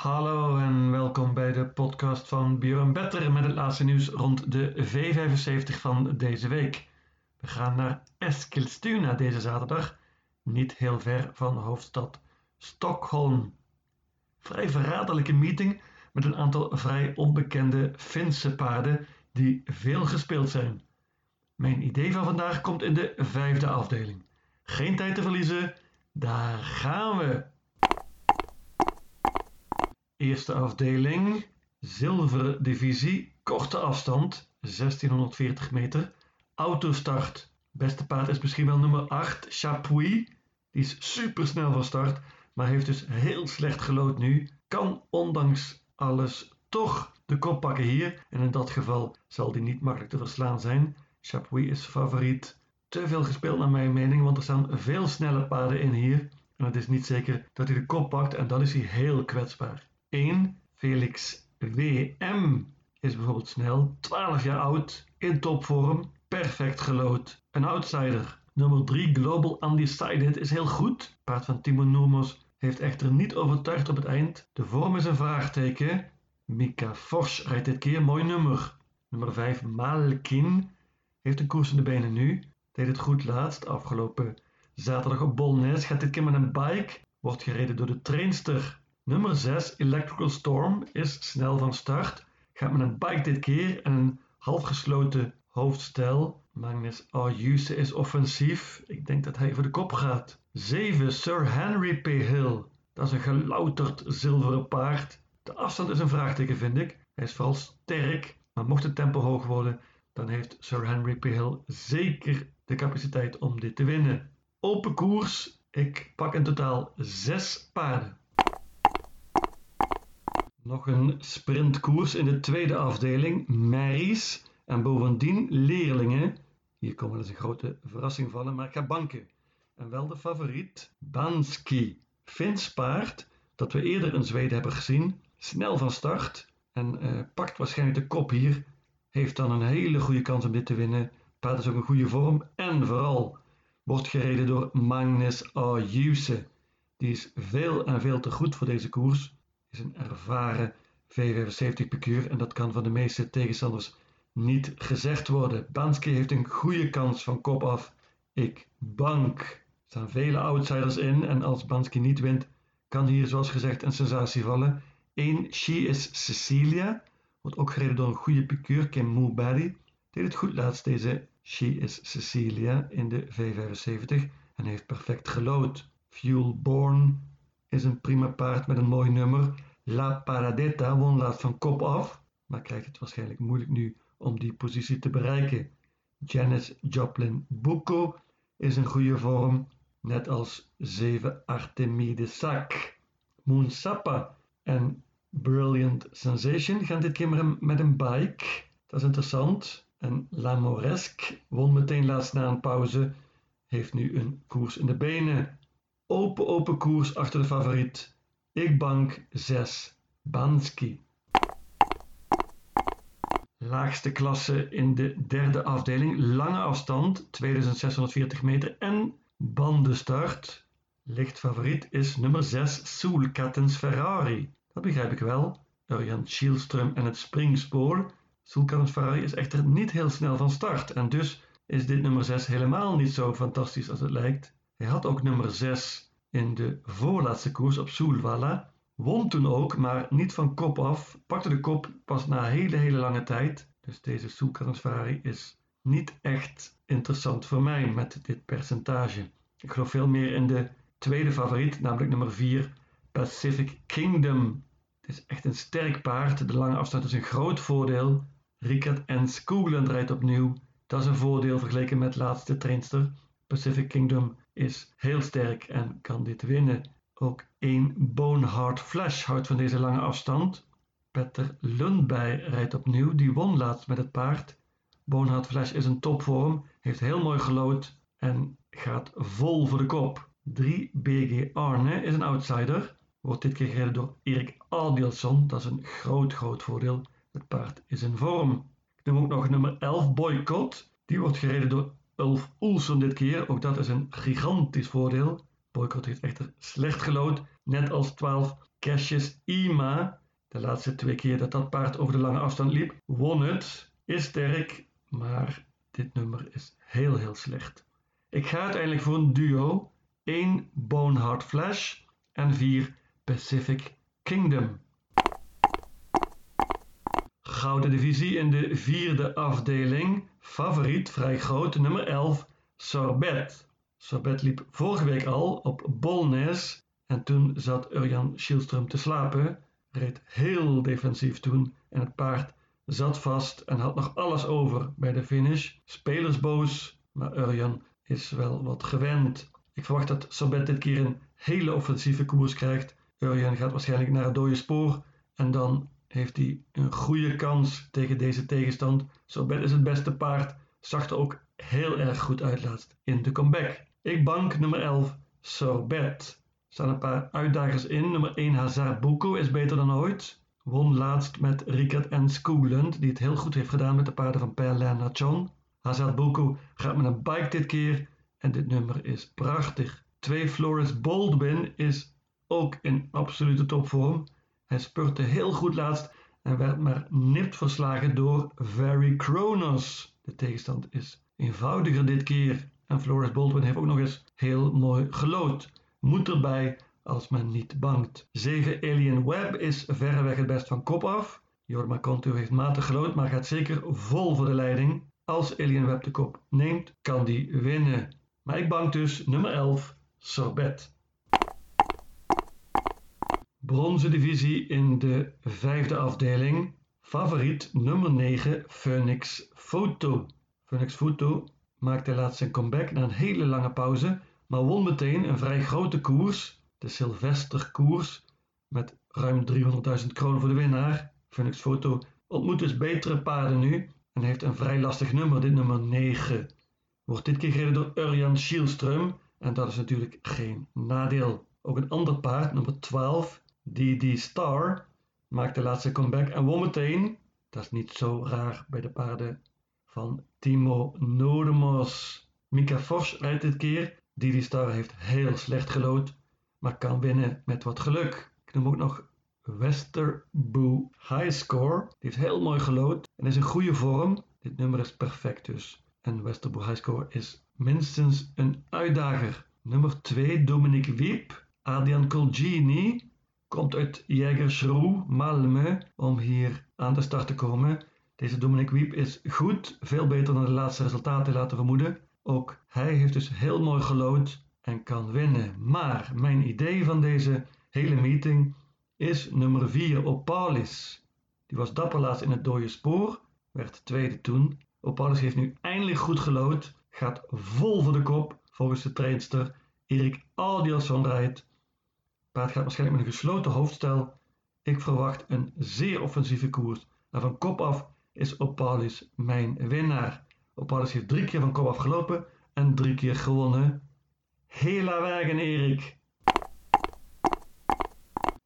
Hallo en welkom bij de podcast van Björn Better met het laatste nieuws rond de V75 van deze week. We gaan naar Eskilstuna deze zaterdag, niet heel ver van hoofdstad Stockholm. Vrij verraderlijke meeting met een aantal vrij onbekende Finse paarden die veel gespeeld zijn. Mijn idee van vandaag komt in de vijfde afdeling. Geen tijd te verliezen, daar gaan we! Eerste afdeling, zilveren divisie, korte afstand, 1640 meter, autostart. Beste paard is misschien wel nummer 8, Chapuis. Die is super snel van start, maar heeft dus heel slecht gelood nu. Kan ondanks alles toch de kop pakken hier. En in dat geval zal die niet makkelijk te verslaan zijn. Chapuis is favoriet. Te veel gespeeld naar mijn mening, want er staan veel snelle paarden in hier. En het is niet zeker dat hij de kop pakt en dan is hij heel kwetsbaar. 1. Felix WM is bijvoorbeeld snel, 12 jaar oud, in topvorm, perfect gelood. Een outsider. Nummer 3 Global Undecided is heel goed. Paard van Timo Noomos heeft echter niet overtuigd op het eind. De vorm is een vraagteken. Mika Forsch rijdt dit keer mooi nummer. Nummer 5 Malkin heeft een koers in de benen nu. Deed het goed laatst, afgelopen zaterdag op Bolnes. Gaat dit keer met een bike. Wordt gereden door de trainster Nummer 6 Electrical Storm is snel van start. Gaat met een bike dit keer en een halfgesloten hoofdstel. Magnus Ayuse is offensief. Ik denk dat hij voor de kop gaat. 7 Sir Henry P. Hill. Dat is een gelouterd zilveren paard. De afstand is een vraagteken vind ik. Hij is vooral sterk, maar mocht het tempo hoog worden, dan heeft Sir Henry P. Hill zeker de capaciteit om dit te winnen. Open koers. Ik pak in totaal 6 paarden. Nog een sprintkoers in de tweede afdeling, Maries en bovendien leerlingen. Hier komen dus een grote verrassing vallen, maar ik ga banken. En wel de favoriet, Banski. Fins paard, dat we eerder in Zweden hebben gezien. Snel van start en uh, pakt waarschijnlijk de kop hier. Heeft dan een hele goede kans om dit te winnen. Paard is ook een goede vorm en vooral wordt gereden door Magnus Ayuse. Die is veel en veel te goed voor deze koers is een ervaren V75 piqueur en dat kan van de meeste tegenstanders niet gezegd worden. Banski heeft een goede kans van kop af. Ik bank. Er staan vele outsiders in en als Banski niet wint, kan hier zoals gezegd een sensatie vallen. 1. She is Cecilia. Wordt ook gereden door een goede piqueur, Kim Moeberry. Deed het goed laatst deze She is Cecilia in de V75 en heeft perfect gelood. Fuel Born is een prima paard met een mooi nummer. La Paradetta won laatst van kop af, maar krijgt het waarschijnlijk moeilijk nu om die positie te bereiken. Janice Joplin Bucco is in goede vorm, net als 7 Artemide Sac. Moon Sappa en Brilliant Sensation gaan dit keer met een bike. Dat is interessant. En La Moresque won meteen laatst na een pauze. Heeft nu een koers in de benen. Open, open koers achter de favoriet. Ik bank 6. Banski. Laagste klasse in de derde afdeling. Lange afstand, 2640 meter en bandenstart. Licht favoriet is nummer 6, Soelkattens Ferrari. Dat begrijp ik wel. Urjan Schielström en het springspoor. Soelkattens Ferrari is echter niet heel snel van start. En dus is dit nummer 6 helemaal niet zo fantastisch als het lijkt. Hij had ook nummer 6 in de voorlaatste koers op Soelwalla. Won toen ook, maar niet van kop af. Pakte de kop pas na hele, hele lange tijd. Dus deze Soelkattensvari is niet echt interessant voor mij met dit percentage. Ik geloof veel meer in de tweede favoriet, namelijk nummer 4, Pacific Kingdom. Het is echt een sterk paard. De lange afstand is een groot voordeel. Ricard en Skoogland rijdt opnieuw. Dat is een voordeel vergeleken met laatste trainster. Pacific Kingdom is heel sterk en kan dit winnen. Ook één Bonehard Flash houdt van deze lange afstand. Petter Lundberg rijdt opnieuw, die won laatst met het paard. Bonehard Flash is een topvorm, heeft heel mooi gelood en gaat vol voor de kop. 3 BG Arne is een outsider, wordt dit keer gereden door Erik Adielson, dat is een groot groot voordeel. Het paard is in vorm. Ik noem ook nog nummer 11 Boycott, die wordt gereden door Ulf Oelsen dit keer, ook dat is een gigantisch voordeel. Boycott heeft echter slecht gelood, net als 12 Cassius Ima, de laatste twee keer dat dat paard over de lange afstand liep, won het. Is sterk, maar dit nummer is heel heel slecht. Ik ga uiteindelijk voor een duo. 1 Bonehard Flash en 4 Pacific Kingdom. Gouden divisie in de vierde afdeling. Favoriet, vrij groot, nummer 11, Sorbet. Sorbet liep vorige week al op Bolnes en toen zat Urjan Schielström te slapen. Reed heel defensief toen en het paard zat vast en had nog alles over bij de finish. Spelersboos, maar Urjan is wel wat gewend. Ik verwacht dat Sorbet dit keer een hele offensieve koers krijgt. Urjan gaat waarschijnlijk naar het dode spoor en dan heeft hij een goede kans tegen deze tegenstand. Sorbet is het beste paard, er ook heel erg goed uit laatst in de comeback. Ik bank nummer 11, Sorbet. Er staan een paar uitdagers in. Nummer 1, Hazard Boko is beter dan ooit. Won laatst met Rickert en Skoglund, die het heel goed heeft gedaan met de paarden van Perlin Nachon. Hazard Boko gaat met een bike dit keer en dit nummer is prachtig. 2 Flores Baldwin is ook in absolute topvorm. Hij spurte heel goed laatst en werd maar nipt verslagen door Very Kronos. De tegenstand is eenvoudiger dit keer. En Flores Baldwin heeft ook nog eens heel mooi gelood. Moet erbij als men niet bangt. 7 Alien Web is verreweg het best van kop af. Jorma Conto heeft matig gelood, maar gaat zeker vol voor de leiding. Als Alien Web de kop neemt, kan die winnen. Maar ik bank dus nummer 11, Sorbet. Bronzen divisie in de vijfde afdeling. Favoriet nummer 9, Phoenix Photo. Phoenix Photo maakte laatst zijn comeback na een hele lange pauze, maar won meteen een vrij grote koers, de Sylvesterkoers, met ruim 300.000 kroon voor de winnaar. Phoenix Photo ontmoet dus betere paarden nu en heeft een vrij lastig nummer, dit nummer 9. Wordt dit keer gereden door Urjan Schielström en dat is natuurlijk geen nadeel. Ook een ander paard, nummer 12, DD Star, maakte laatste comeback en won meteen. Dat is niet zo raar bij de paarden van Timo Nodemos. Mika Vos rijdt dit keer. Didi Star heeft heel slecht gelood, maar kan winnen met wat geluk. Ik noem ook nog Westerboo Highscore. Die heeft heel mooi gelood en is in goede vorm. Dit nummer is perfect dus. En Westerboo Highscore is minstens een uitdager. Nummer 2 Dominic Wiep. Adrian Colgini komt uit Jägersro, Malmö, om hier aan de start te komen. Deze Dominic Wiep is goed, veel beter dan de laatste resultaten laten vermoeden. Ook hij heeft dus heel mooi gelood en kan winnen. Maar mijn idee van deze hele meeting is nummer 4 Opalis. Die was dapper laatst in het dode spoor, werd tweede toen. Opalis heeft nu eindelijk goed gelood, gaat vol voor de kop volgens de trainster Erik Aldielson rijdt. Paard gaat waarschijnlijk met een gesloten hoofdstel. Ik verwacht een zeer offensieve koers. Van kop af is Opalis mijn winnaar. Opalis heeft drie keer van kop af gelopen en drie keer gewonnen. Hela wagen Erik.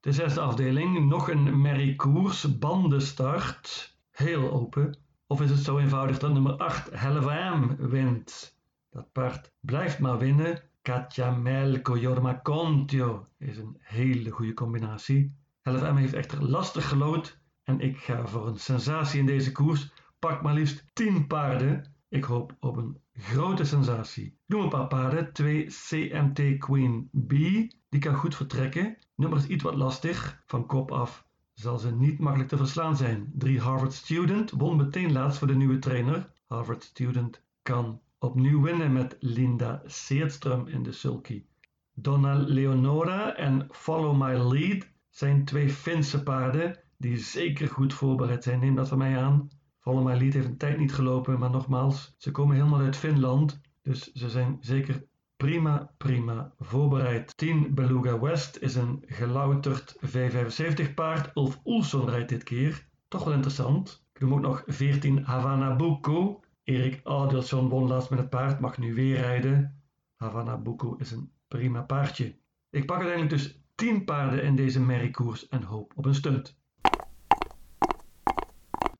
De zesde afdeling, nog een merrie koers, bandenstart. Heel open. Of is het zo eenvoudig dat nummer 8 Helvam wint? Dat paard blijft maar winnen. Katja Melko Jorma Contio is een hele goede combinatie. Helvam heeft echter lastig gelood en ik ga voor een sensatie in deze koers. Pak maar liefst 10 paarden. Ik hoop op een grote sensatie. Noem een paar paarden. 2 CMT Queen B. Die kan goed vertrekken. Nummer is iets wat lastig. Van kop af zal ze niet makkelijk te verslaan zijn. 3 Harvard Student won meteen laatst voor de nieuwe trainer. Harvard Student kan opnieuw winnen met Linda Seerström in de sulky. Donna Leonora en Follow My Lead zijn twee Finse paarden die zeker goed voorbereid zijn. Neem dat van mij aan. Follow My Lead heeft een tijd niet gelopen, maar nogmaals, ze komen helemaal uit Finland. Dus ze zijn zeker prima, prima voorbereid. 10 Beluga West is een gelouterd V75 paard. Ulf Oelson rijdt dit keer. Toch wel interessant. Ik noem ook nog 14 Havana Buko. Erik Adelsson won laatst met het paard, mag nu weer rijden. Havana Buko is een prima paardje. Ik pak uiteindelijk dus 10 paarden in deze merriekoers en hoop op een stunt.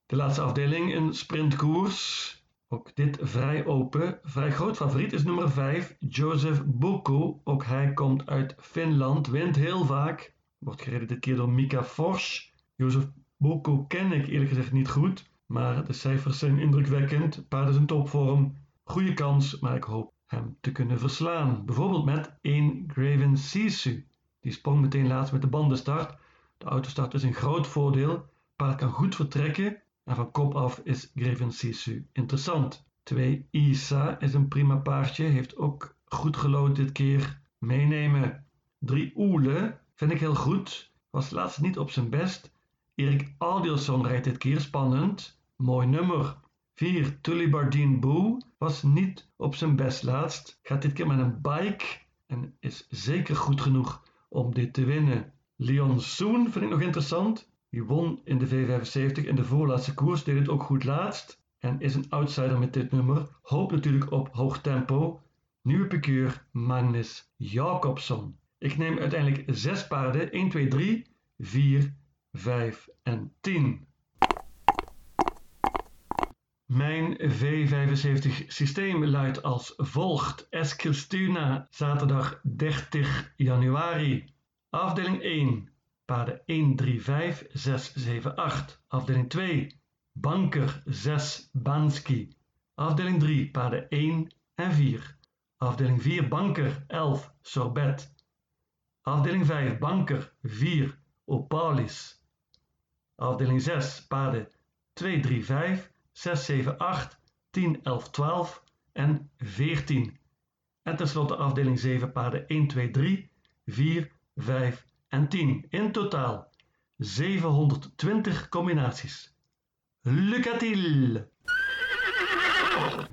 De laatste afdeling, een sprintkoers. Ook dit vrij open. Vrij groot favoriet is nummer 5, Joseph Boko. Ook hij komt uit Finland, wint heel vaak. Wordt gereden dit keer door Mika Forsch. Jozef Boko ken ik eerlijk gezegd niet goed, maar de cijfers zijn indrukwekkend. Paard is in topvorm. Goede kans, maar ik hoop hem te kunnen verslaan. Bijvoorbeeld met 1 Graven Sisu. Die sprong meteen laatst met de bandenstart. De autostart is een groot voordeel. Paard kan goed vertrekken en van kop af is Graven Sisu interessant. 2 Isa is een prima paardje, heeft ook goed gelood dit keer. Meenemen. 3 Oele vind ik heel goed, was laatst niet op zijn best. Erik Aldielson rijdt dit keer spannend. Mooi nummer. 4 Tullibardine Boo was niet op zijn best laatst. Gaat dit keer met een bike en is zeker goed genoeg om dit te winnen. Leon Soon vind ik nog interessant. Die won in de V75 in de voorlaatste koers, deed het ook goed laatst. En is een outsider met dit nummer. Hoopt natuurlijk op hoog tempo. Nieuwe piqueur Magnus Jacobson. Ik neem uiteindelijk 6 paarden. 1, 2, 3, 4, 5 en 10. Mijn V75 systeem luidt als volgt. Eskilstuna, zaterdag 30 januari. Afdeling 1, paarden 1, 3, 5, 6, 7, 8. Afdeling 2, banker 6, Banski. Afdeling 3, paarden 1 en 4. Afdeling 4, banker 11, Sorbet. Afdeling 5, banker 4, Opalis. Afdeling 6, paarden 2, 3, 5, 6, 7, 8, 10, 11, 12 en 14. En tenslotte afdeling 7, paarden 1, 2, 3, 4, 5 en 10. In totaal 720 combinaties. Lucatil!